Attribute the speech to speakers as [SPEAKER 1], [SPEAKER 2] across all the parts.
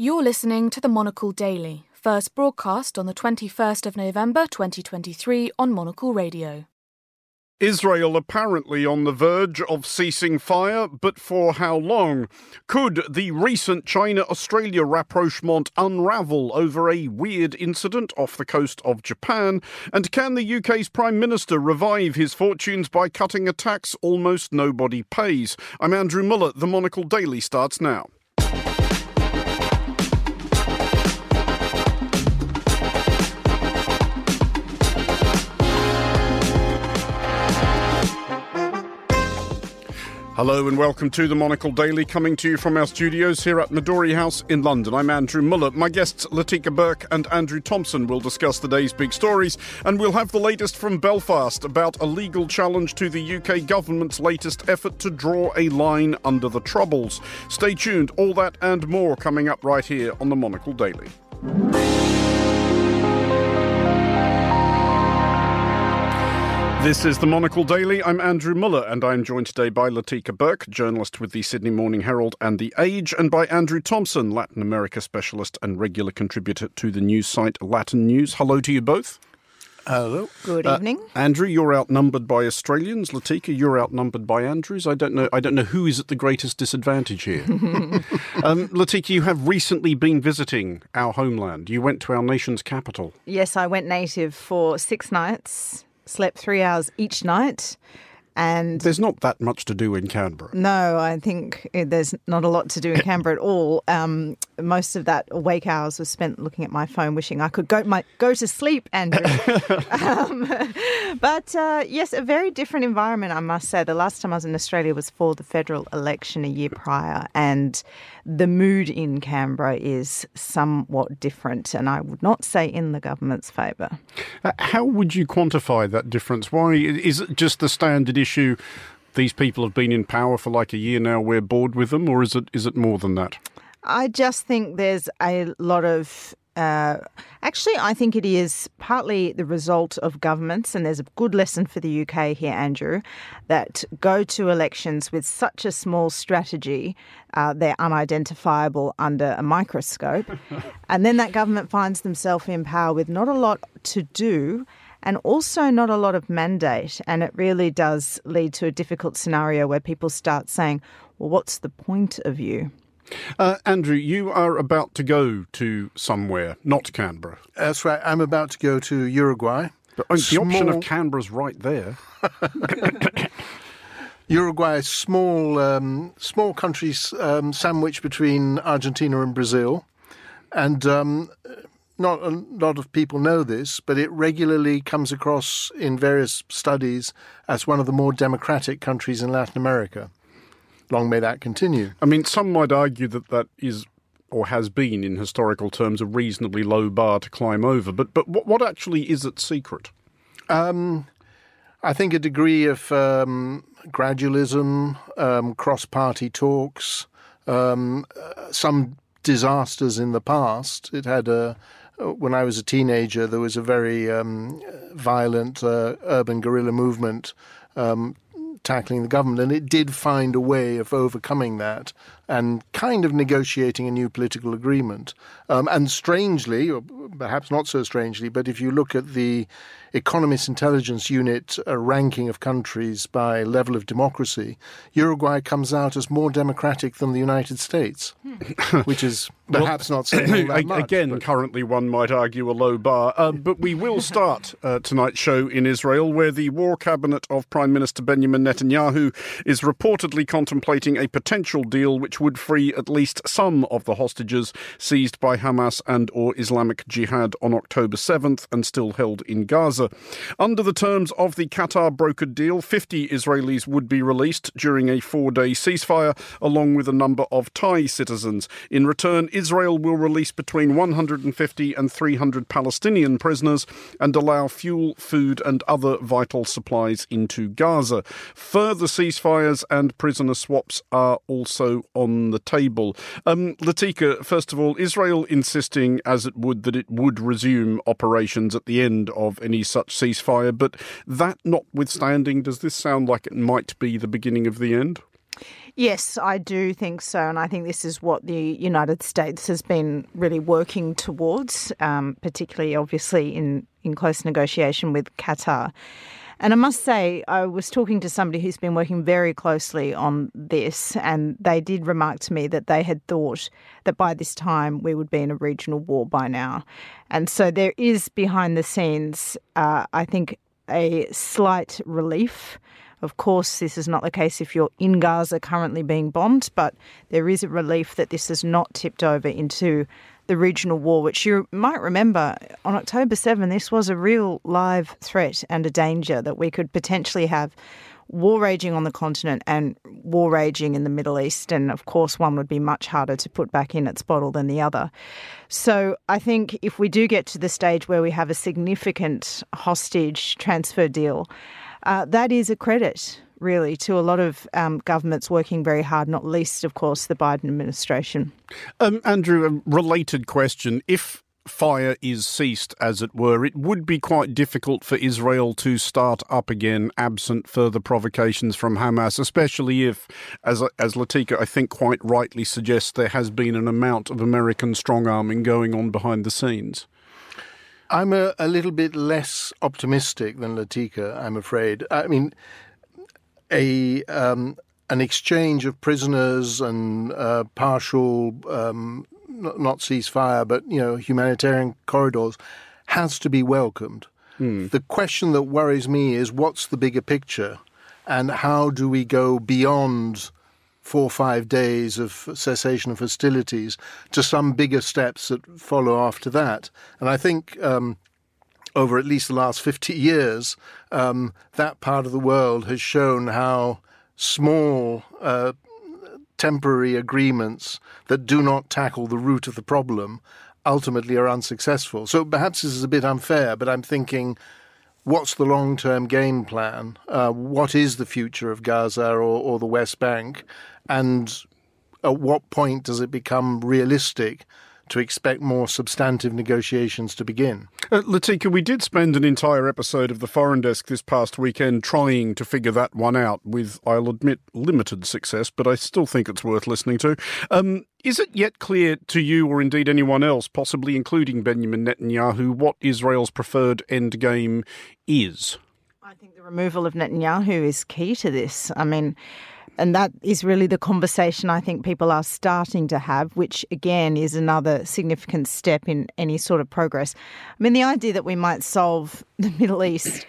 [SPEAKER 1] You're listening to the Monocle Daily, first broadcast on the 21st of November 2023 on Monocle Radio.
[SPEAKER 2] Israel apparently on the verge of ceasing fire, but for how long? Could the recent China Australia rapprochement unravel over a weird incident off the coast of Japan? And can the UK's Prime Minister revive his fortunes by cutting a tax almost nobody pays? I'm Andrew Mueller. The Monocle Daily starts now. Hello and welcome to the Monocle Daily, coming to you from our studios here at Midori House in London. I'm Andrew Mueller. My guests, Latika Bourke and Andrew Thompson, will discuss the day's big stories, and we'll have the latest from Belfast about a legal challenge to the UK government's latest effort to draw a line under the Troubles. Stay tuned, all that and more coming up right here on the Monocle Daily. This is the Monocle Daily. I'm Andrew Mueller, and I'm joined today by Latika Bourke, journalist with the Sydney Morning Herald and The Age, and by Andrew Thompson, Latin America specialist and regular contributor to the news site Latin News. Hello to you both.
[SPEAKER 3] Hello.
[SPEAKER 4] Good evening.
[SPEAKER 2] Uh, Andrew, you're outnumbered by Australians. Latika, you're outnumbered by Andrews. I don't know. I don't know who is at the greatest disadvantage here. um, Latika, you have recently been visiting our homeland. You went to our nation's capital.
[SPEAKER 4] Yes, I went native for six nights slept three hours each night. And
[SPEAKER 2] there's not that much to do in Canberra.
[SPEAKER 4] No, I think there's not a lot to do in Canberra at all. Um, most of that awake hours was spent looking at my phone, wishing I could go my go to sleep, Andrew. um, but uh, yes, a very different environment, I must say. The last time I was in Australia was for the federal election a year prior, and the mood in Canberra is somewhat different, and I would not say in the government's favour.
[SPEAKER 2] Uh, how would you quantify that difference? Why is it just the standard issue? These people have been in power for like a year now. We're bored with them, or is it is it more than that?
[SPEAKER 4] I just think there's a lot of uh, actually, I think it is partly the result of governments, and there's a good lesson for the UK here, Andrew, that go to elections with such a small strategy, uh, they're unidentifiable under a microscope. and then that government finds themselves in power with not a lot to do and also not a lot of mandate. And it really does lead to a difficult scenario where people start saying, well, what's the point of you?
[SPEAKER 2] Uh, Andrew, you are about to go to somewhere, not Canberra.
[SPEAKER 3] That's right. I'm about to go to Uruguay.
[SPEAKER 2] But oh, the small... option of Canberra's right there.
[SPEAKER 3] Uruguay, small, um, small country um, sandwiched between Argentina and Brazil, and um, not a lot of people know this, but it regularly comes across in various studies as one of the more democratic countries in Latin America long may that continue.
[SPEAKER 2] I mean, some might argue that that is or has been, in historical terms, a reasonably low bar to climb over. But but what, what actually is its secret? Um,
[SPEAKER 3] I think a degree of um, gradualism, um, cross-party talks, um, uh, some disasters in the past. It had a when I was a teenager, there was a very um, violent uh, urban guerrilla movement um, tackling the government, and it did find a way of overcoming that and kind of negotiating a new political agreement. Um, and strangely, or perhaps not so strangely, but if you look at the Economist Intelligence Unit uh, ranking of countries by level of democracy, Uruguay comes out as more democratic than the United States, hmm. which is perhaps well, not saying that much,
[SPEAKER 2] Again, but... currently one might argue a low bar. Uh, but we will start uh, tonight's show in Israel, where the war cabinet of Prime Minister Benjamin Netanyahu is reportedly contemplating a potential deal which would free at least some of the hostages seized by Hamas and or Islamic Jihad on October 7th and still held in Gaza. Under the terms of the Qatar brokered deal, 50 Israelis would be released during a four day ceasefire, along with a number of Thai citizens. In return, Israel will release between 150 and 300 Palestinian prisoners and allow fuel, food, and other vital supplies into Gaza. Further ceasefires and prisoner swaps are also on the table. Um, Latika, first of all, Israel insisting, as it would, that it would resume operations at the end of any such ceasefire. But that notwithstanding, does this sound like it might be the beginning of the end?
[SPEAKER 4] Yes, I do think so. And I think this is what the United States has been really working towards, um, particularly, obviously, in, in close negotiation with Qatar. And I must say, I was talking to somebody who's been working very closely on this, and they did remark to me that they had thought that by this time we would be in a regional war by now. And so there is behind the scenes, uh, I think, a slight relief. Of course, this is not the case if you're in Gaza currently being bombed, but there is a relief that this has not tipped over into the regional war, which you might remember on October 7, this was a real live threat and a danger that we could potentially have war raging on the continent and war raging in the Middle East. And of course, one would be much harder to put back in its bottle than the other. So I think if we do get to the stage where we have a significant hostage transfer deal, uh, that is a credit really, to a lot of um, governments working very hard, not least, of course, the Biden administration.
[SPEAKER 2] Um, Andrew, a related question. If fire is ceased, as it were, it would be quite difficult for Israel to start up again absent further provocations from Hamas, especially if, as, as Latika, I think, quite rightly suggests, there has been an amount of American strong arming going on behind the scenes.
[SPEAKER 3] I'm a, a little bit less optimistic than Latika, I'm afraid. I mean, a um, an exchange of prisoners and uh, partial um, not ceasefire, but you know humanitarian corridors has to be welcomed. Mm. The question that worries me is what's the bigger picture, and how do we go beyond four or five days of cessation of hostilities to some bigger steps that follow after that? And I think. Um, over at least the last 50 years, um, that part of the world has shown how small uh, temporary agreements that do not tackle the root of the problem ultimately are unsuccessful. So perhaps this is a bit unfair, but I'm thinking what's the long term game plan? Uh, what is the future of Gaza or, or the West Bank? And at what point does it become realistic to expect more substantive negotiations to begin.
[SPEAKER 2] Uh, Latika, we did spend an entire episode of the Foreign Desk this past weekend trying to figure that one out with, I'll admit, limited success, but I still think it's worth listening to. Um, is it yet clear to you, or indeed anyone else, possibly including Benjamin Netanyahu, what Israel's preferred endgame is?
[SPEAKER 4] I think the removal of Netanyahu is key to this. I mean, and that is really the conversation I think people are starting to have, which again is another significant step in any sort of progress. I mean, the idea that we might solve the Middle East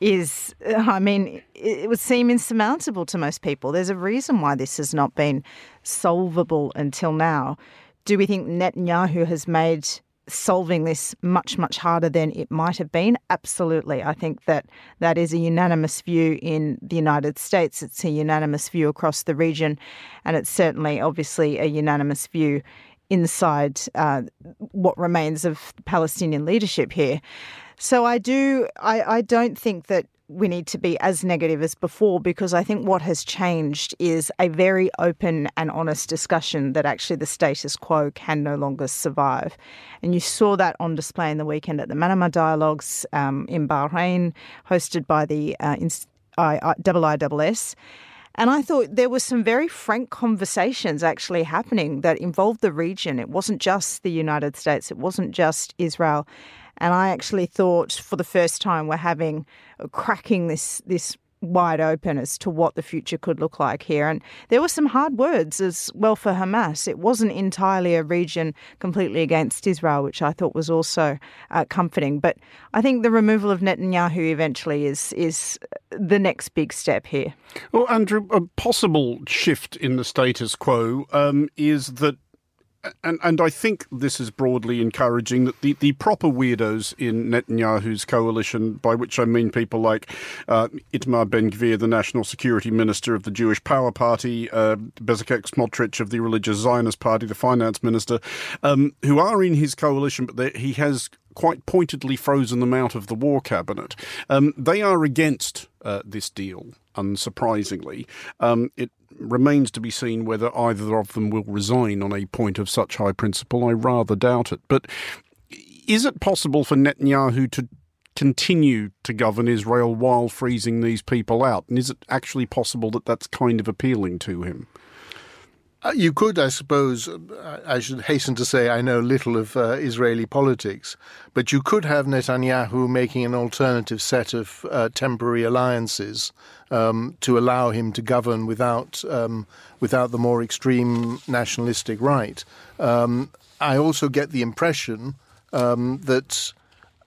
[SPEAKER 4] is, uh, I mean, it would seem insurmountable to most people. There's a reason why this has not been solvable until now. Do we think Netanyahu has made solving this much, much harder than it might have been? Absolutely. I think that that is a unanimous view in the United States. It's a unanimous view across the region, and it's certainly, obviously, a unanimous view inside uh, what remains of Palestinian leadership here. So I do, I, I don't think that we need to be as negative as before because I think what has changed is a very open and honest discussion that actually the status quo can no longer survive. And you saw that on display in the weekend at the Manama Dialogues um, in Bahrain, hosted by the uh, IISS. And I thought there were some very frank conversations actually happening that involved the region. It wasn't just the United States, it wasn't just Israel. And I actually thought for the first time we're having uh, cracking this this wide open as to what the future could look like here. And there were some hard words as well for Hamas. It wasn't entirely a region completely against Israel, which I thought was also uh, comforting. But I think the removal of Netanyahu eventually is is the next big step here.
[SPEAKER 2] Well, Andrew, a possible shift in the status quo um, is that and and I think this is broadly encouraging that the, the proper weirdos in Netanyahu's coalition, by which I mean people like uh, Itamar Ben Gvir, the national security minister of the Jewish Power Party, uh, Bezalel Smotrich of the Religious Zionist Party, the finance minister, um, who are in his coalition, but he has quite pointedly frozen them out of the war cabinet. Um, they are against uh, this deal, unsurprisingly. Um, it remains to be seen whether either of them will resign on a point of such high principle. I rather doubt it. But is it possible for Netanyahu to continue to govern Israel while freezing these people out? And is it actually possible that that's kind of appealing to him?
[SPEAKER 3] Uh, you could, I suppose, uh, I should hasten to say I know little of uh, Israeli politics, but you could have Netanyahu making an alternative set of uh, temporary alliances um, to allow him to govern without um, without the more extreme nationalistic right. Um, I also get the impression um, that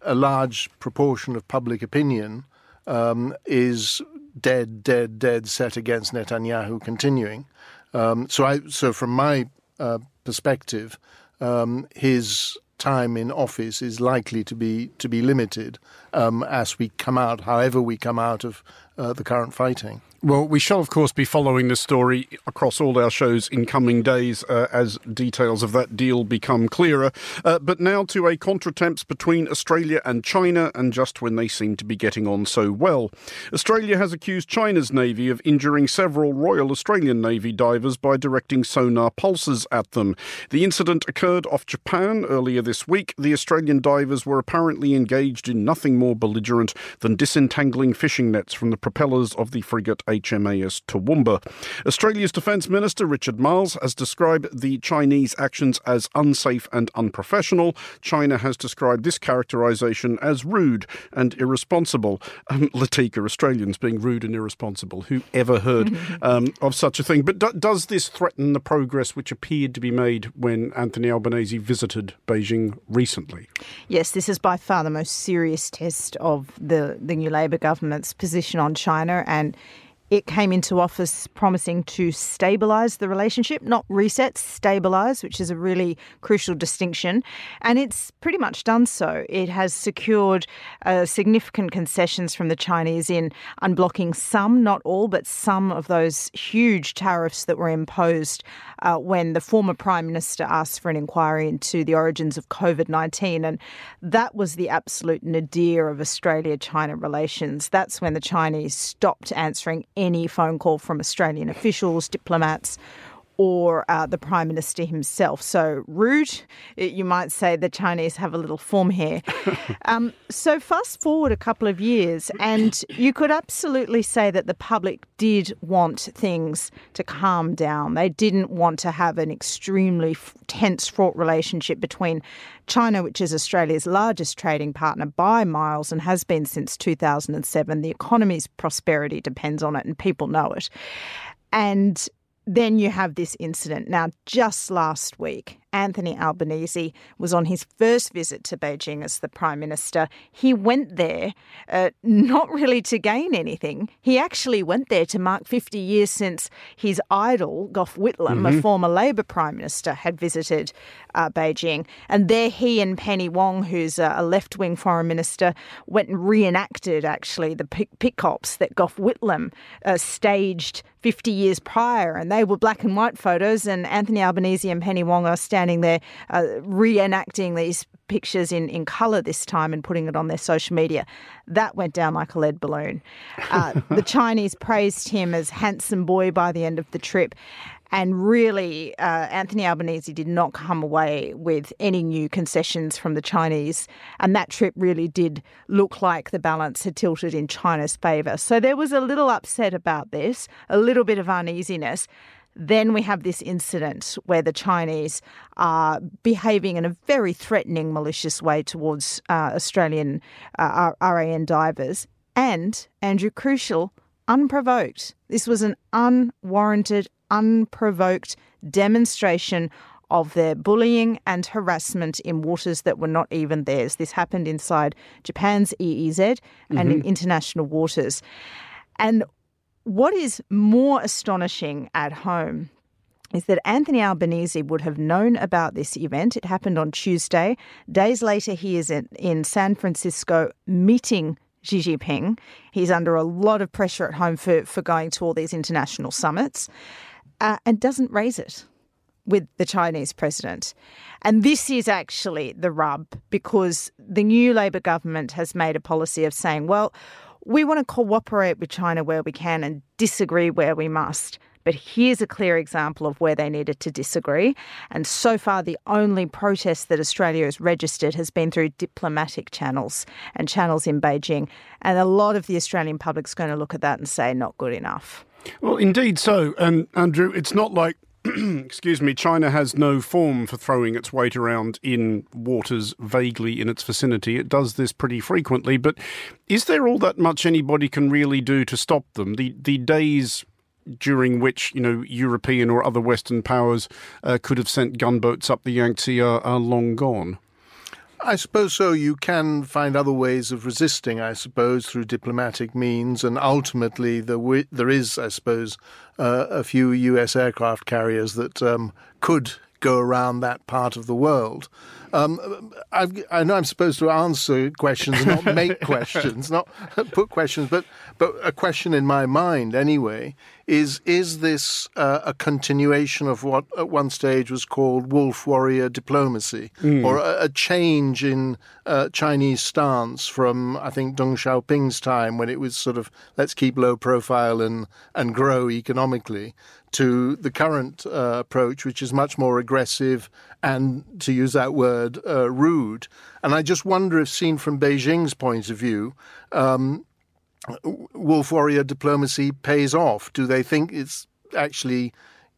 [SPEAKER 3] a large proportion of public opinion um, is dead, dead, dead set against Netanyahu continuing. Um, so, I so from my uh, perspective, um, his time in office is likely to be to be limited um, as we come out, however we come out of uh, the current fighting.
[SPEAKER 2] Well, we shall, of course, be following this story across all our shows in coming days uh, as details of that deal become clearer. Uh, but now to a contretemps between Australia and China, and just when they seem to be getting on so well. Australia has accused China's Navy of injuring several Royal Australian Navy divers by directing sonar pulses at them. The incident occurred off Japan earlier this week. The Australian divers were apparently engaged in nothing more belligerent than disentangling fishing nets from the propellers of the frigate HMAS Toowoomba. Australia's Defence Minister Richard Marles has described the Chinese actions as unsafe and unprofessional. China has described this characterisation as rude and irresponsible. Um, Latika, Australians being rude and irresponsible. Who ever heard um, of such a thing? But do- does this threaten the progress which appeared to be made when Anthony Albanese visited Beijing recently?
[SPEAKER 4] Yes, this is by far the most serious test of the, the new Labor government's position on China and it came into office promising to stabilise the relationship, not reset, stabilise, which is a really crucial distinction. And it's pretty much done so. It has secured uh, significant concessions from the Chinese in unblocking some, not all, but some of those huge tariffs that were imposed uh, when the former Prime Minister asked for an inquiry into the origins of COVID 19. And that was the absolute nadir of Australia China relations. That's when the Chinese stopped answering any phone call from Australian officials, diplomats, or uh, the Prime Minister himself. So rude, you might say the Chinese have a little form here. um, so fast forward a couple of years, and you could absolutely say that the public did want things to calm down. They didn't want to have an extremely tense, fraught relationship between China, which is Australia's largest trading partner by miles and has been since 2007. The economy's prosperity depends on it, and people know it. And then you have this incident. Now, just last week, Anthony Albanese was on his first visit to Beijing as the Prime Minister. He went there uh, not really to gain anything. He actually went there to mark 50 years since his idol, Gough Whitlam, mm-hmm. a former Labor Prime Minister, had visited uh, Beijing. And there he and Penny Wong, who's a left wing foreign minister, went and reenacted actually the pick ops that Gough Whitlam uh, staged 50 years prior. And they were black and white photos, and Anthony Albanese and Penny Wong are standing standing there uh, reenacting these pictures in, in colour this time and putting it on their social media. That went down like a lead balloon. Uh, the Chinese praised him as handsome boy by the end of the trip. And really, uh, Anthony Albanese did not come away with any new concessions from the Chinese. And that trip really did look like the balance had tilted in China's favour. So there was a little upset about this, a little bit of uneasiness. Then we have this incident where the Chinese are behaving in a very threatening, malicious way towards uh, Australian uh, RAN divers. And, Andrew, crucial, unprovoked. This was an unwarranted, unprovoked demonstration of their bullying and harassment in waters that were not even theirs. This happened inside Japan's EEZ and mm-hmm. in international waters. And what is more astonishing at home is that Anthony Albanese would have known about this event. It happened on Tuesday. Days later, he is in, San Francisco meeting Xi Jinping. He's under a lot of pressure at home for, for going to all these international summits uh, and doesn't raise it with the Chinese president. And this is actually the rub because the new Labor government has made a policy of saying, well, we want to cooperate with China where we can and disagree where we must. But here's a clear example of where they needed to disagree. And so far, the only protest that Australia has registered has been through diplomatic channels and channels in Beijing. And a lot of the Australian public's going to look at that and say, not good enough.
[SPEAKER 2] Well, indeed so. And Andrew, it's not like excuse me, China has no form for throwing its weight around in waters vaguely in its vicinity. It does this pretty frequently, but is there all that much anybody can really do to stop them? The the days during which you know European or other Western powers uh, could have sent gunboats up the Yangtze are, are long gone.
[SPEAKER 3] I suppose so. You can find other ways of resisting, I suppose, through diplomatic means, and ultimately there, is, I suppose, uh, a few U.S. aircraft carriers that um, could go around that part of the world. Um, i know I'm supposed to answer questions, not make questions, not put questions, but but a question in my mind anyway is: Is this uh, a continuation of what at one stage was called wolf warrior diplomacy, mm. or a, a, change in uh, Chinese stance from I think Deng Xiaoping's time when it was sort of let's keep low profile and and grow economically, to the current uh, approach, which is much more aggressive and, to use that word, uh, rude. And I just wonder if, seen from Beijing's point of view, um, wolf warrior diplomacy pays off. Do they think it's actually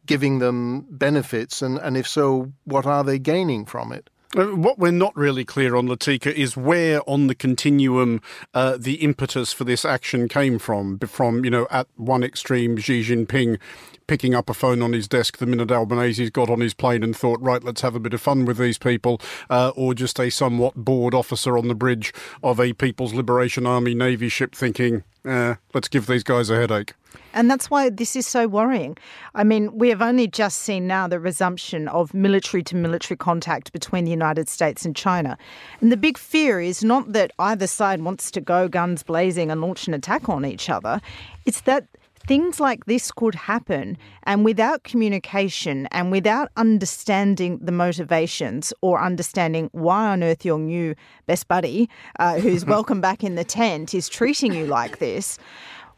[SPEAKER 3] giving them benefits? And, and if so, what are they gaining from it?
[SPEAKER 2] Uh, what we're not really clear on, Latika, is where on the continuum uh, the impetus for this action came from. From, you know, at one extreme, Xi Jinping picking up a phone on his desk the minute Albanese's got on his plane and thought, right, let's have a bit of fun with these people, uh, or just a somewhat bored officer on the bridge of a People's Liberation Army Navy ship thinking, eh, let's give these guys a headache.
[SPEAKER 4] And that's why this is so worrying. I mean, we have only just seen now the resumption of military to military contact between the United States and China. And the big fear is not that either side wants to go guns blazing and launch an attack on each other, it's that things like this could happen. And without communication and without understanding the motivations or understanding why on earth your new best buddy, uh, who's welcome back in the tent, is treating you like this,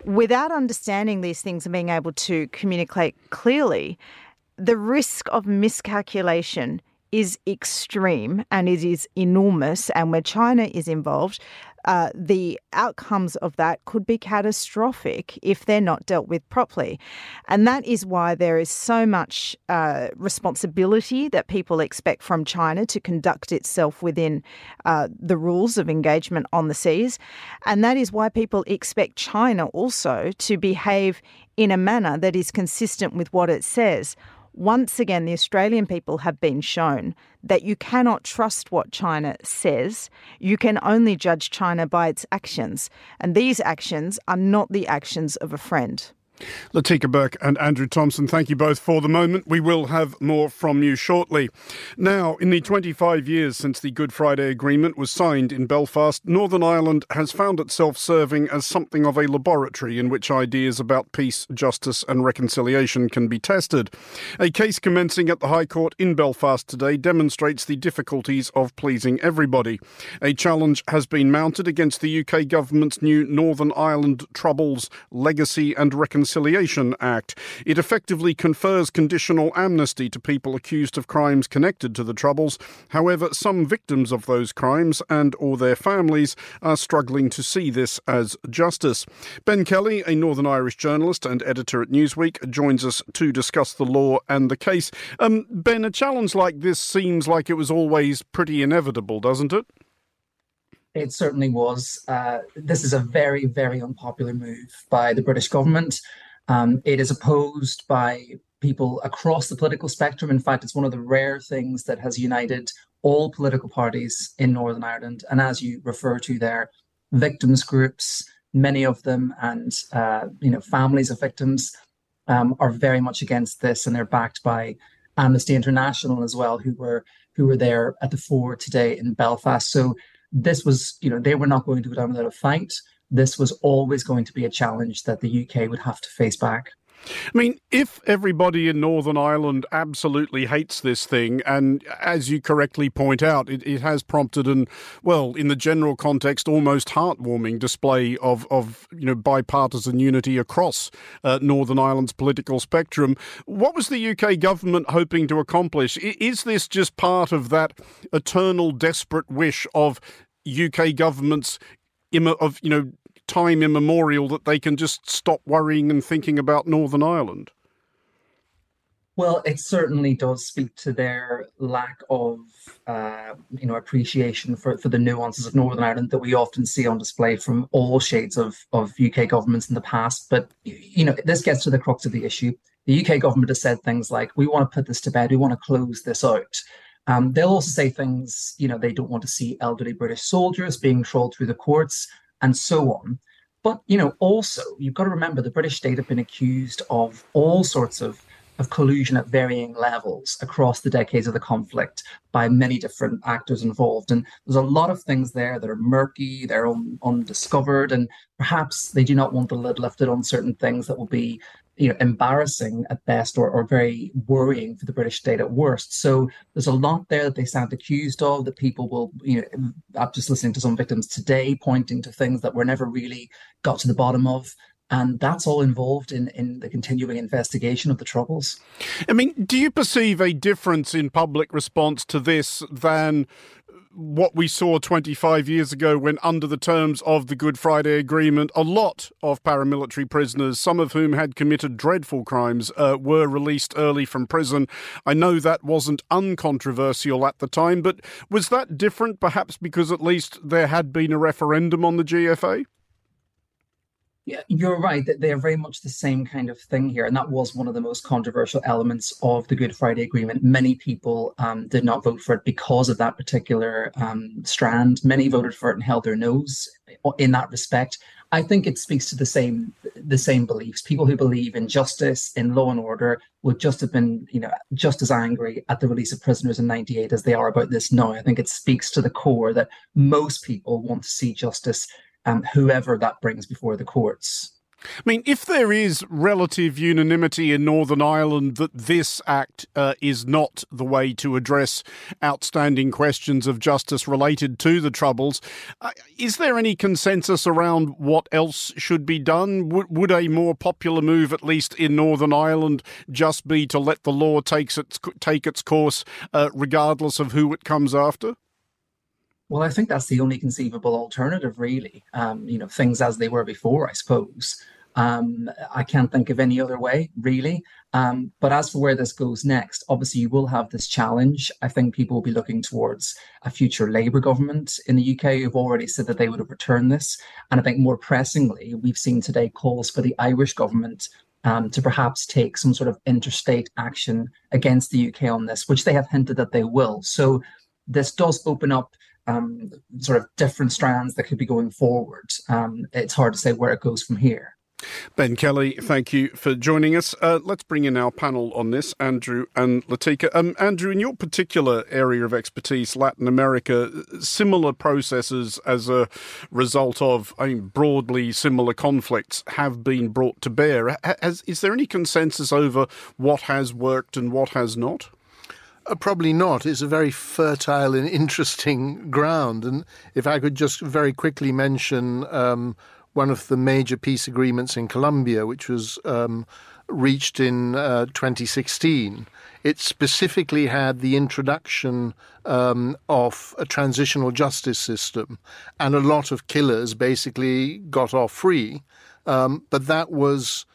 [SPEAKER 4] without understanding these things and being able to communicate clearly, the risk of miscalculation is extreme and it is enormous. And where China is involved, uh, the outcomes of that could be catastrophic if they're not dealt with properly. And that is why there is so much uh, responsibility that people expect from China to conduct itself within uh, the rules of engagement on the seas. And that is why people expect China also to behave in a manner that is consistent with what it says once again, the Australian people have been shown that you cannot trust what China says. You can only judge China by its actions. And these actions are not the actions of a friend.
[SPEAKER 2] Latika Bourke and Andrew Thompson, thank you both for the moment. We will have more from you shortly. Now, in the 25 years since the Good Friday Agreement was signed in Belfast, Northern Ireland has found itself serving as something of a laboratory in which ideas about peace, justice, and reconciliation can be tested. A case commencing at the High Court in Belfast today demonstrates the difficulties of pleasing everybody. A challenge has been mounted against the UK government's new Northern Ireland Troubles Legacy and Reconciliation Reconciliation Act. It effectively confers conditional amnesty to people accused of crimes connected to the Troubles. However, some victims of those crimes and or their families are struggling to see this as justice. Ben Kelly, a Northern Irish journalist and editor at Newsweek, joins us to discuss the law and the case. Um, ben, a challenge like this seems like it was always pretty inevitable, doesn't it?
[SPEAKER 5] It certainly was. Uh, this is a very, very unpopular move by the British government. Um, it is opposed by people across the political spectrum. In fact, it's one of the rare things that has united all political parties in Northern Ireland. And as you refer to there, victims groups, many of them, and uh, you know families of victims um, are very much against this, and they're backed by Amnesty International as well, who were who were there at the fore today in Belfast. So this was, you know, they were not going to go down without a fight. This was always going to be a challenge that the UK would have to face back.
[SPEAKER 2] I mean, if everybody in Northern Ireland absolutely hates this thing, and as you correctly point out, it, it has prompted an, well, in the general context, almost heartwarming display of, of you know, bipartisan unity across uh, Northern Ireland's political spectrum. What was the UK government hoping to accomplish? Is this just part of that eternal desperate wish of UK governments of you know time immemorial that they can just stop worrying and thinking about Northern Ireland?
[SPEAKER 5] Well, it certainly does speak to their lack of, uh, you know, appreciation for, for the nuances of Northern Ireland that we often see on display from all shades of, of UK governments in the past. But, you know, this gets to the crux of the issue. The UK government has said things like, we want to put this to bed, we want to close this out. Um, they'll also say things, you know, they don't want to see elderly British soldiers being trolled through the courts and so on. But you know, also you've got to remember the British state have been accused of all sorts of of collusion at varying levels across the decades of the conflict by many different actors involved. And there's a lot of things there that are murky, they're un- undiscovered, and perhaps they do not want the lid lifted on certain things that will be you know embarrassing at best or, or very worrying for the british state at worst so there's a lot there that they sound accused of that people will you know i'm just listening to some victims today pointing to things that were never really got to the bottom of and that's all involved in, in the continuing investigation of the troubles.
[SPEAKER 2] I mean, do you perceive a difference in public response to this than what we saw 25 years ago when, under the terms of the Good Friday Agreement, a lot of paramilitary prisoners, some of whom had committed dreadful crimes, uh, were released early from prison. I know that wasn't uncontroversial at the time, but was that different perhaps because at least there had been a referendum on the GFA?
[SPEAKER 5] Yeah, you're right that they are very much the same kind of thing here, and that was one of the most controversial elements of the Good Friday Agreement. Many people um, did not vote for it because of that particular um, strand. Many voted for it and held their nose in that respect. I think it speaks to the same the same beliefs. People who believe in justice, in law and order, would just have been, you know, just as angry at the release of prisoners in '98 as they are about this now. I think it speaks to the core that most people want to see justice um, whoever that brings before the courts.
[SPEAKER 2] I mean, if there is relative unanimity in Northern Ireland that this act uh, is not the way to address outstanding questions of justice related to the Troubles, uh, is there any consensus around what else should be done? W- would a more popular move, at least in Northern Ireland, just be to let the law takes its, take its course, uh, regardless of who it comes after?
[SPEAKER 5] Well, I think that's the only conceivable alternative, really. Um, you know, things as they were before, I suppose. Um, I can't think of any other way, really. Um, but as for where this goes next, obviously you will have this challenge. I think people will be looking towards a future Labour government in the UK who've already said that they would overturn this. And I think more pressingly, we've seen today calls for the Irish government um, to perhaps take some sort of interstate action against the UK on this, which they have hinted that they will. So this does open up um, sort of different strands that could be going forward. Um, it's hard to say where it goes from here.
[SPEAKER 2] Ben Kelly, thank you for joining us. Uh, let's bring in our panel on this, Andrew and Latika. Um, Andrew, in your particular area of expertise, Latin America, similar processes as a result of I mean, broadly similar conflicts have been brought to bear. Has, is there any consensus over what has worked and what has not?
[SPEAKER 3] Uh, probably not. It's a very fertile and interesting ground. And if I could just very quickly mention um, one of the major peace agreements in Colombia, which was um, reached in uh, 2016, it specifically had the introduction um, of a transitional justice system, and a lot of killers basically got off free. Um, but that was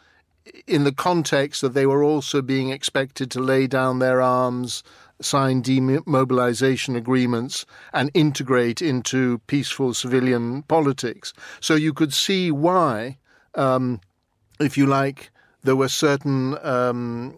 [SPEAKER 3] in the context that they were also being expected to lay down their arms, sign demobilization agreements, and integrate into peaceful civilian politics. So you could see why, um, if you like, there were certain um,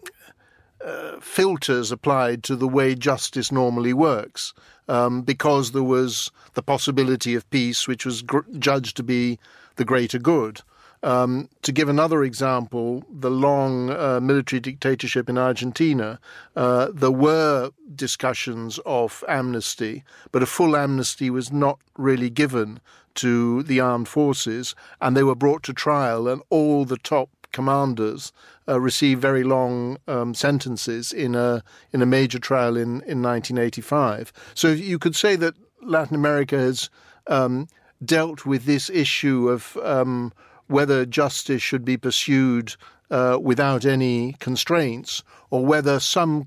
[SPEAKER 3] uh, filters applied to the way justice normally works, um, because there was the possibility of peace, which was gr- judged to be the greater good. Um, to give another example, the long uh, military dictatorship in Argentina, uh, there were discussions of amnesty, but a full amnesty was not really given to the armed forces, and they were brought to trial, and all the top commanders uh, received very long um, sentences in a in a major trial in, in 1985. So you could say that Latin America has um, dealt with this issue of um, whether justice should be pursued uh, without any constraints, or whether some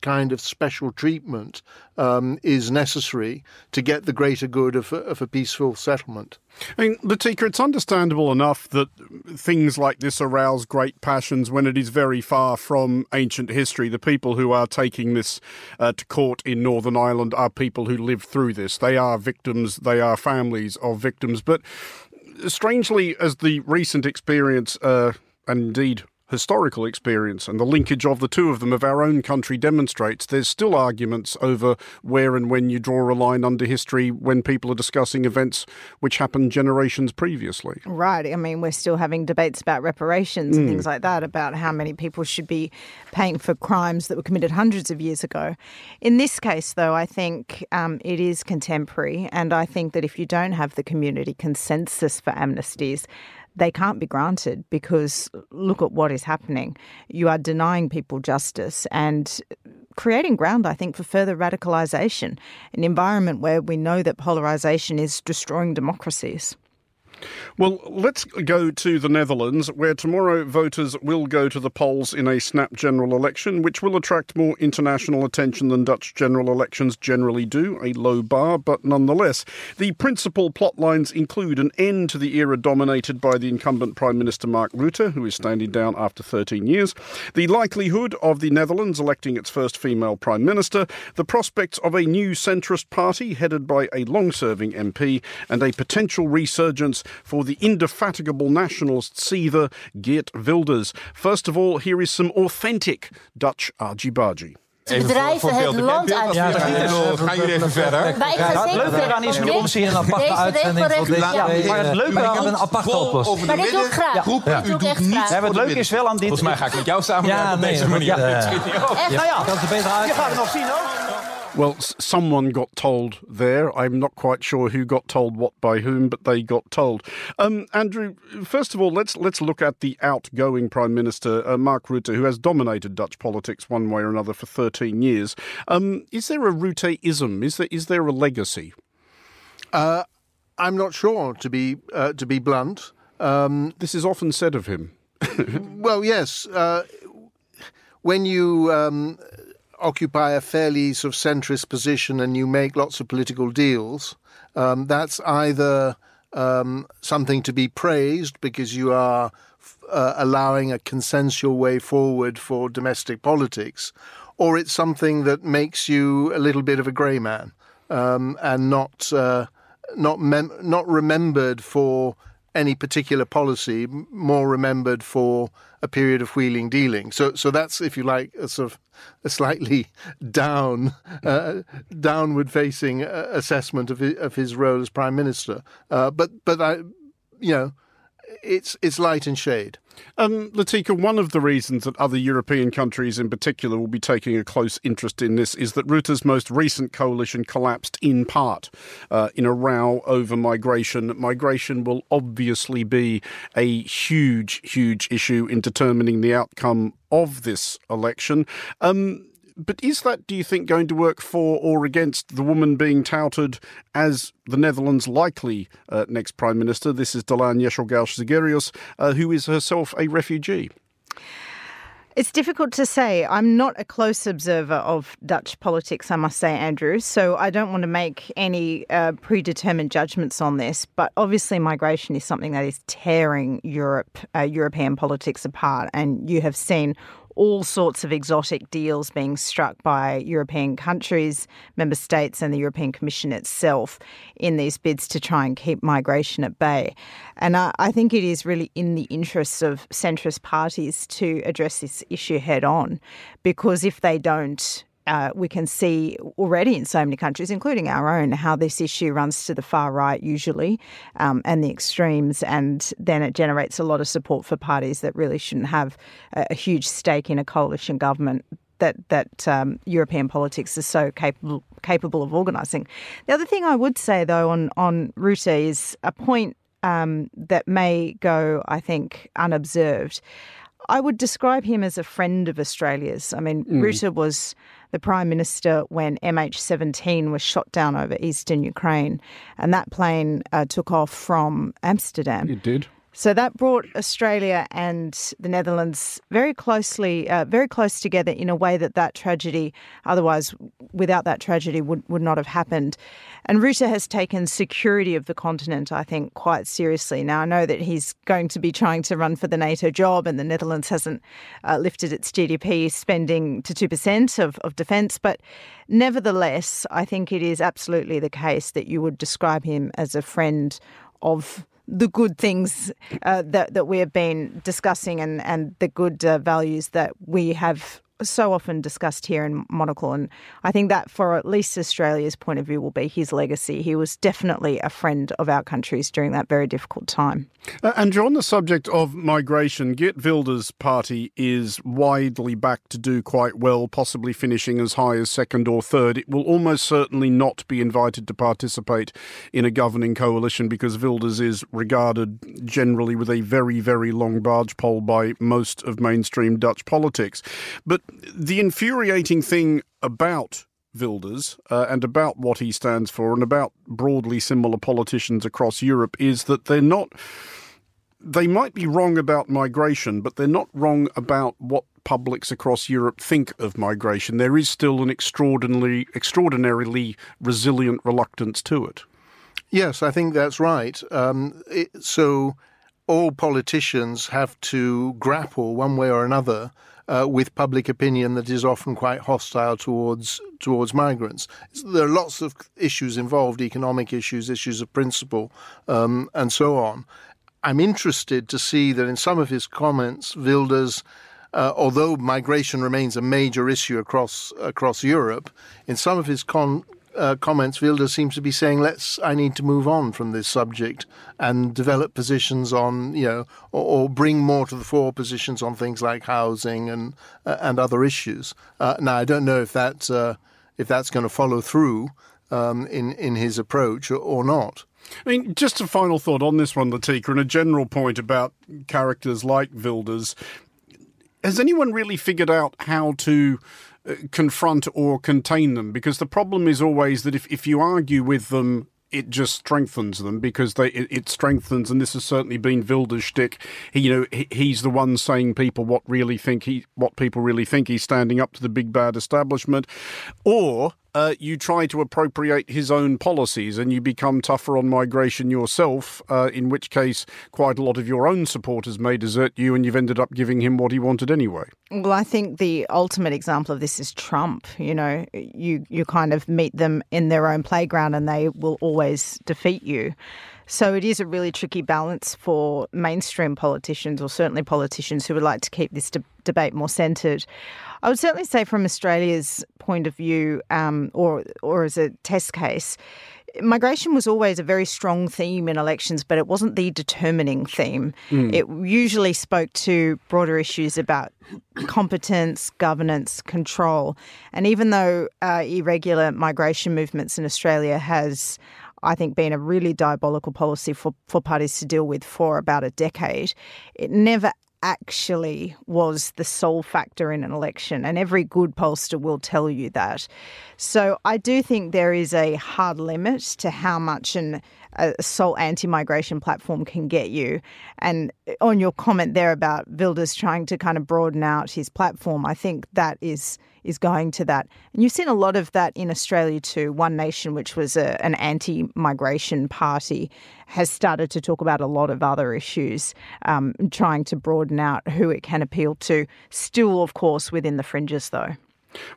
[SPEAKER 3] kind of special treatment um, is necessary to get the greater good of, of a peaceful settlement.
[SPEAKER 2] I mean, Latika, it's understandable enough that things like this arouse great passions when it is very far from ancient history. The people who are taking this uh, to court in Northern Ireland are people who lived through this. They are victims, they are families of victims. But strangely, as the recent experience, uh, and indeed historical experience and the linkage of the two of them of our own country demonstrates there's still arguments over where and when you draw a line under history when people are discussing events which happened generations previously.
[SPEAKER 4] Right. I mean, we're still having debates about reparations mm. and things like that, about how many people should be paying for crimes that were committed hundreds of years ago. In this case, though, I think um, it is contemporary, and I think that if you don't have the community consensus for amnesties, they can't be granted because uh, look at what is happening. You are denying people justice and creating ground, I think, for further radicalisation, an environment where we know that polarisation is destroying democracies.
[SPEAKER 2] Well, let's go to the Netherlands, where tomorrow voters will go to the polls in a snap general election, which will attract more international attention than Dutch general elections generally do. A low bar, but nonetheless. The principal plot lines include an end to the era dominated by the incumbent Prime Minister Mark Rutte, who is standing down after 13 years, the likelihood of the Netherlands electing its first female Prime Minister, the prospects of a new centrist party headed by a long serving MP, and a potential resurgence for the indefatigable nationalist seether Geert Wilders. First of all, here is some authentic Dutch argy-bargy.
[SPEAKER 6] bedrijven het land uit. Ja,
[SPEAKER 7] gaan jullie even verder. Maar ik ga
[SPEAKER 6] het leuke
[SPEAKER 7] eraan is, meneer Omtzien, een aparte uitzending voor dit. Ja, maar het leuke aan een aparte oplossing.
[SPEAKER 6] Maar dit doe ik graag.
[SPEAKER 7] Ja.
[SPEAKER 6] U doet niet
[SPEAKER 7] ja, het leuke is wel aan dit...
[SPEAKER 8] Volgens mij ga ik met jou samen op deze manier.
[SPEAKER 7] Ja, nou ja, je gaat het nog zien hoor.
[SPEAKER 2] Well, someone got told there. I'm not quite sure who got told what by whom, but they got told. Um, Andrew, first of all, let's let's look at the outgoing Prime Minister uh, Mark Rutte, who has dominated Dutch politics one way or another for 13 years. Um, is there a Rutteism? Is there is there a legacy?
[SPEAKER 3] Uh, I'm not sure, to be uh, to be blunt.
[SPEAKER 2] Um, this is often said of him.
[SPEAKER 3] well, yes. Uh, when you um, occupy a fairly sort of centrist position and you make lots of political deals, um, that's either um, something to be praised because you are uh, allowing a consensual way forward for domestic politics, or it's something that makes you a little bit of a grey man um, and not uh, not mem- not remembered for any particular policy, more remembered for a period of wheeling dealing. So, so that's if you like a sort of a slightly down, uh, downward facing uh, assessment of his, of his role as prime minister. Uh, but, but I, you know, it's it's light and shade.
[SPEAKER 2] Um, Latika, one of the reasons that other European countries in particular will be taking a close interest in this is that Rutte's most recent coalition collapsed in part uh, in a row over migration. Migration will obviously be a huge, huge issue in determining the outcome of this election. Um, but is that, do you think, going to work for or against the woman being touted as the Netherlands' likely uh, next Prime Minister? This is Dilan Yeşilgöz uh, who is herself a refugee.
[SPEAKER 4] It's difficult to say. I'm not a close observer of Dutch politics, I must say, Andrew. So I don't want to make any uh, predetermined judgments on this. But obviously, migration is something that is tearing Europe, uh, European politics apart. And you have seen all sorts of exotic deals being struck by European countries, member states, and the European Commission itself in these bids to try and keep migration at bay. And I, I think it is really in the interests of centrist parties to address this issue head on, because if they don't, uh, we can see already in so many countries, including our own, how this issue runs to the far right usually um, and the extremes, and then it generates a lot of support for parties that really shouldn't have a, a huge stake in a coalition government that that um, European politics is so capable capable of organising. The other thing I would say though on on Rutte is a point um, that may go, I think, unobserved. I would describe him as a friend of Australia's. I mean, mm. Rutte was the Prime Minister when MH17 was shot down over eastern Ukraine, and that plane uh, took off from Amsterdam.
[SPEAKER 2] It did.
[SPEAKER 4] So that brought Australia and the Netherlands very closely, uh, very close together in a way that that tragedy, otherwise, without that tragedy, would, would not have happened. And Rutte has taken security of the continent, I think, quite seriously. Now, I know that he's going to be trying to run for the NATO job, and the Netherlands hasn't uh, lifted its GDP spending to 2% of, of defence, but nevertheless, I think it is absolutely the case that you would describe him as a friend of the good things uh, that that we have been discussing and and the good uh, values that we have so often discussed here in Monocle. And I think that, for at least Australia's point of view, will be his legacy. He was definitely a friend of our countries during that very difficult time.
[SPEAKER 2] Uh, and on the subject of migration, Geert Wilders' party is widely backed to do quite well, possibly finishing as high as second or third. It will almost certainly not be invited to participate in a governing coalition because Wilders is regarded generally with a very, very long barge pole by most of mainstream Dutch politics. But the infuriating thing about Wilders uh, and about what he stands for and about broadly similar politicians across Europe is that they're not. They might be wrong about migration, but they're not wrong about what publics across Europe think of migration. There is still an extraordinarily, extraordinarily resilient reluctance to it.
[SPEAKER 3] Yes, I think that's right. Um, it, so all politicians have to grapple one way or another uh, with public opinion that is often quite hostile towards towards migrants. There are lots of issues involved: economic issues, issues of principle, um, and so on. I'm interested to see that in some of his comments, Wilders. Uh, although migration remains a major issue across across Europe, in some of his con- uh, comments, Wilders seems to be saying, "Let's. I need to move on from this subject and develop positions on, you know, or, or bring more to the fore positions on things like housing and uh, and other issues." Uh, now, I don't know if that uh, if that's going to follow through um, in in his approach or, or not.
[SPEAKER 2] I mean, just a final thought on this one, Latika, and a general point about characters like Wilders. Has anyone really figured out how to Uh, confront or contain them because the problem is always that if, if you argue with them it just strengthens them because they it, it, strengthens, and this has certainly been Wilders' shtick. He, you know, he, he's the one saying people what really think he what people really think. He's standing up to the big bad establishment, or uh, you try to appropriate his own policies and you become tougher on migration yourself, uh, in which case quite a lot of your own supporters may desert you and you've ended up giving him what he wanted anyway.
[SPEAKER 4] Well, I think the ultimate example of this is Trump. You know, you, you kind of meet them in their own playground and they will always defeat you. So it is a really tricky balance for mainstream politicians, or certainly politicians who would like to keep this de- debate more centred. I would certainly say, from Australia's point of view, um, or or as a test case, migration was always a very strong theme in elections, but it wasn't the determining theme. Mm. It usually spoke to broader issues about competence, governance, control. And even though uh, irregular migration movements in Australia has I think, been a really diabolical policy for, for parties to deal with for about a decade. It never actually was the sole factor in an election, and every good pollster will tell you that. So I do think there is a hard limit to how much an a sole anti-migration platform can get you. And on your comment there about Wilders trying to kind of broaden out his platform, I think that is is going to that. And you've seen a lot of that in Australia too. One Nation, which was a, an anti migration party, has started to talk about a lot of other issues, um, trying to broaden out who it can appeal to. Still, of course, within the fringes, though.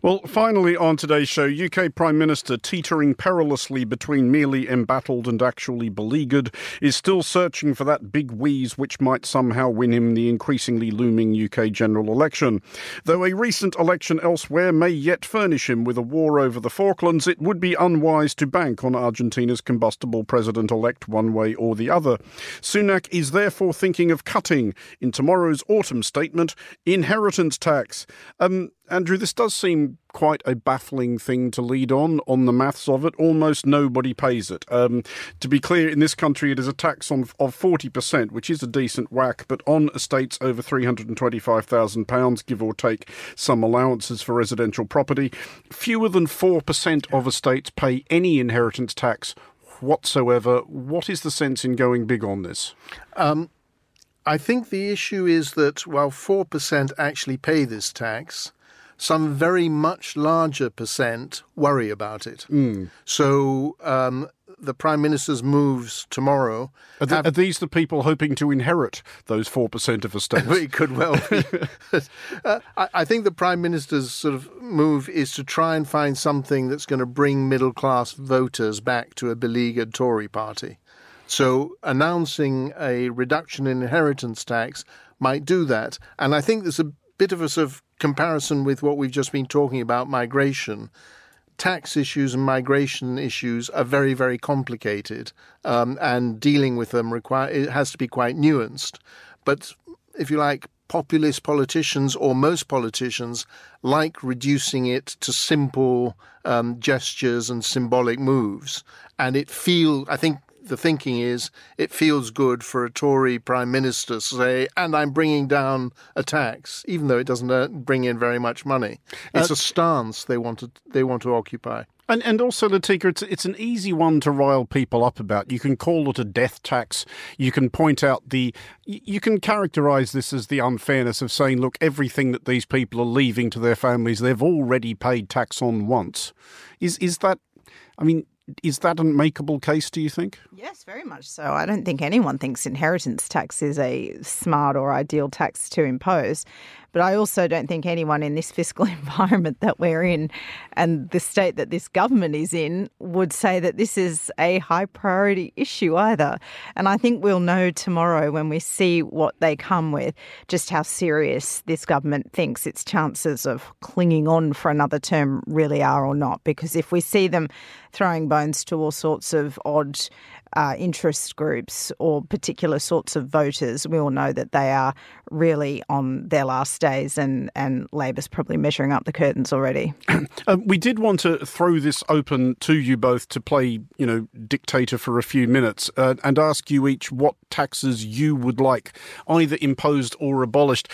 [SPEAKER 2] Well, finally on today's show, UK Prime Minister teetering perilously between merely embattled and actually beleaguered is still searching for that big wheeze which might somehow win him the increasingly looming UK general election. Though a recent election elsewhere may yet furnish him with a war over the Falklands, it would be unwise to bank on Argentina's combustible president-elect one way or the other. Sunak is therefore thinking of cutting, in tomorrow's autumn statement, inheritance tax. Um, Andrew, this does seem quite a baffling thing to lead on, on the maths of it. Almost nobody pays it. Um, to be clear, in this country, it is a tax on, of 40%, which is a decent whack, but on estates over £325,000, give or take some allowances for residential property, fewer than 4% of estates pay any inheritance tax whatsoever. What is the sense in going big on this?
[SPEAKER 3] Um, I think the issue is that while 4% actually pay this tax, some very much larger percent worry about it.
[SPEAKER 2] Mm.
[SPEAKER 3] So um, the Prime Minister's moves tomorrow.
[SPEAKER 2] Are, the, have, are, these the people hoping to inherit those 4% of estates?
[SPEAKER 3] it could well be. uh, I, I, think the Prime Minister's sort of move is to try and find something that's going to bring middle class voters back to a beleaguered Tory party. So announcing a reduction in inheritance tax might do that. And I think there's a bit of a sort of comparison with what we've just been talking about migration. Tax issues and migration issues are very, very complicated, um, and dealing with them require it has to be quite nuanced. But if you like, populist politicians or most politicians like reducing it to simple um, gestures and symbolic moves. And it feel I think the thinking is it feels good for a Tory prime minister to say, and I'm bringing down a tax, even though it doesn't uh, bring in very much money. It's uh, a stance they want to they want to occupy.
[SPEAKER 2] And and also, Latika, it's it's an easy one to rile people up about. You can call it a death tax. You can point out the. You can characterise this as the unfairness of saying, look, everything that these people are leaving to their families, they've already paid tax on once. Is is that? I mean, is that a makeable case, do you think?
[SPEAKER 4] Yes, very much so. I don't think anyone thinks inheritance tax is a smart or ideal tax to impose. But I also don't think anyone in this fiscal environment that we're in and the state that this government is in would say that this is a high priority issue either. And I think we'll know tomorrow when we see what they come with just how serious this government thinks its chances of clinging on for another term really are or not. Because if we see them throwing bones to all sorts of odd uh, interest groups or particular sorts of voters, we all know that they are really on their last days, and, and Labor's probably measuring up the curtains already.
[SPEAKER 2] uh, we did want to throw this open to you both to play, you know, dictator for a few minutes uh, and ask you each what taxes you would like either imposed or abolished.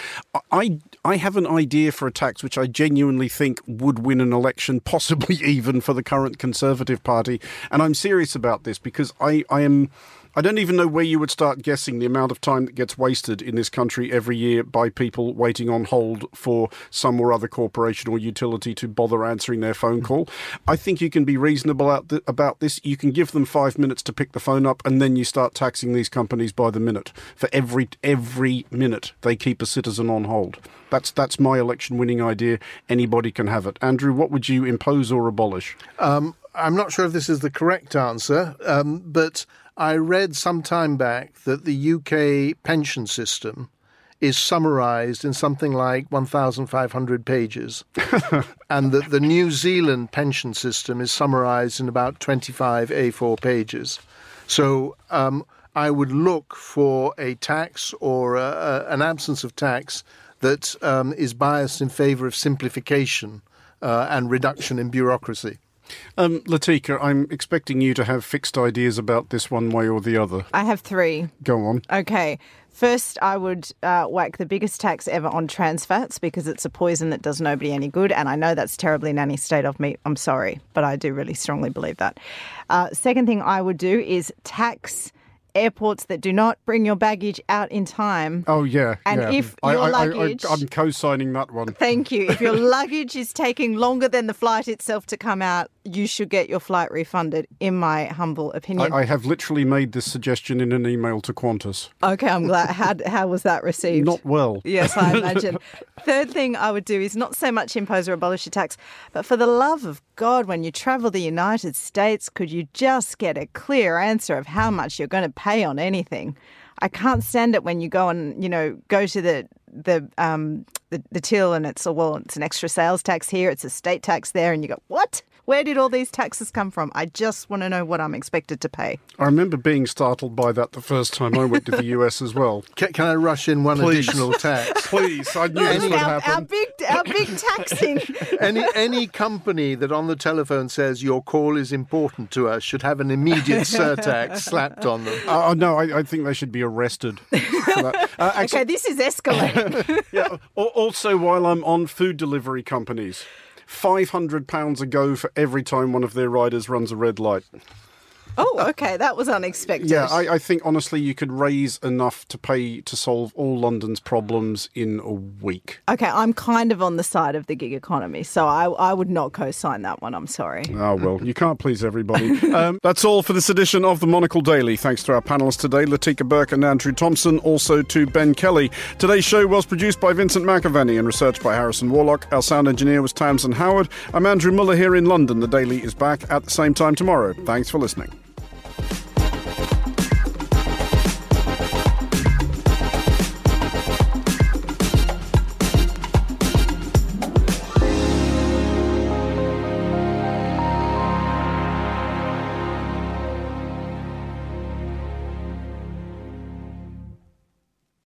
[SPEAKER 2] I, I have an idea for a tax which I genuinely think would win an election, possibly even for the current Conservative Party. And I'm serious about this because I, I am. I don't even know where you would start guessing the amount of time that gets wasted in this country every year by people waiting on hold for some or other corporation or utility to bother answering their phone call. I think you can be reasonable about this. You can give them five minutes to pick the phone up, and then you start taxing these companies by the minute. For every every minute they keep a citizen on hold. That's that's my election winning idea. Anybody can have it. Andrew, what would you impose or abolish?
[SPEAKER 3] Um, I'm not sure if this is the correct answer, um, but I read some time back that the UK pension system is summarized in something like 1,500 pages, and that the New Zealand pension system is summarized in about 25 A4 pages. So um, I would look for a tax or a, a, an absence of tax that um, is biased in favor of simplification uh, and reduction in bureaucracy.
[SPEAKER 2] Um, Latika, I'm expecting you to have fixed ideas about this one way or the other.
[SPEAKER 4] I have three.
[SPEAKER 2] Go on.
[SPEAKER 4] Okay. First, I would uh, whack the biggest tax ever on trans fats because it's a poison that does nobody any good. And I know that's terribly nanny state of me. I'm sorry, but I do really strongly believe that. Uh, second thing I would do is tax airports that do not bring your baggage out in time.
[SPEAKER 2] Oh yeah,
[SPEAKER 4] and
[SPEAKER 2] yeah.
[SPEAKER 4] if your I, luggage,
[SPEAKER 2] I, am co-signing that one.
[SPEAKER 4] Thank you. If your luggage is taking longer than the flight itself to come out, you should get your flight refunded. In my humble opinion,
[SPEAKER 2] I, I have literally made this suggestion in an email to Qantas.
[SPEAKER 4] Okay, I'm glad. How how was that received?
[SPEAKER 2] Not well.
[SPEAKER 4] Yes, I imagine. Third thing I would do is not so much impose or abolish a tax, but for the love of God, when you travel the United States, could you just get a clear answer of how much you're going to pay on anything? I can't stand it when you go and, you know, go to the the um the, the till and it's a well it's an extra sales tax here, it's a state tax there, and you go what? Where did all these taxes come from? I just want to know what I'm expected to pay.
[SPEAKER 2] I remember being startled by that the first time I went to the US as well.
[SPEAKER 3] Can, can I rush in one
[SPEAKER 2] Please.
[SPEAKER 3] additional tax?
[SPEAKER 2] Please, I knew this would
[SPEAKER 4] our,
[SPEAKER 2] happen.
[SPEAKER 4] our big our big taxing.
[SPEAKER 3] any any company that on the telephone says your call is important to us should have an immediate surtax slapped on them.
[SPEAKER 2] Uh, no, I, I think they should be arrested. for that. Uh, actually,
[SPEAKER 4] okay, this is escalating.
[SPEAKER 2] yeah. Also, while I'm on food delivery companies, five hundred pounds a go for every time one of their riders runs a red light.
[SPEAKER 4] Oh, okay, that was unexpected.
[SPEAKER 2] Yeah, I, I think honestly you could raise enough to pay to solve all London's problems in a week.
[SPEAKER 4] Okay, I'm kind of on the side of the gig economy, so I, I would not co-sign that one. I'm sorry.
[SPEAKER 2] Oh, well, you can't please everybody. Um, that's all for this edition of the Monocle Daily. Thanks to our panellists today, Latika Bourke and Andrew Thompson, also to Ben Kelly. Today's show was produced by Vincent McAvaney and researched by Harrison Warlock. Our sound engineer was Tamsin Howard. I'm Andrew Mueller here in London. The Daily is back at the same time tomorrow. Thanks for listening.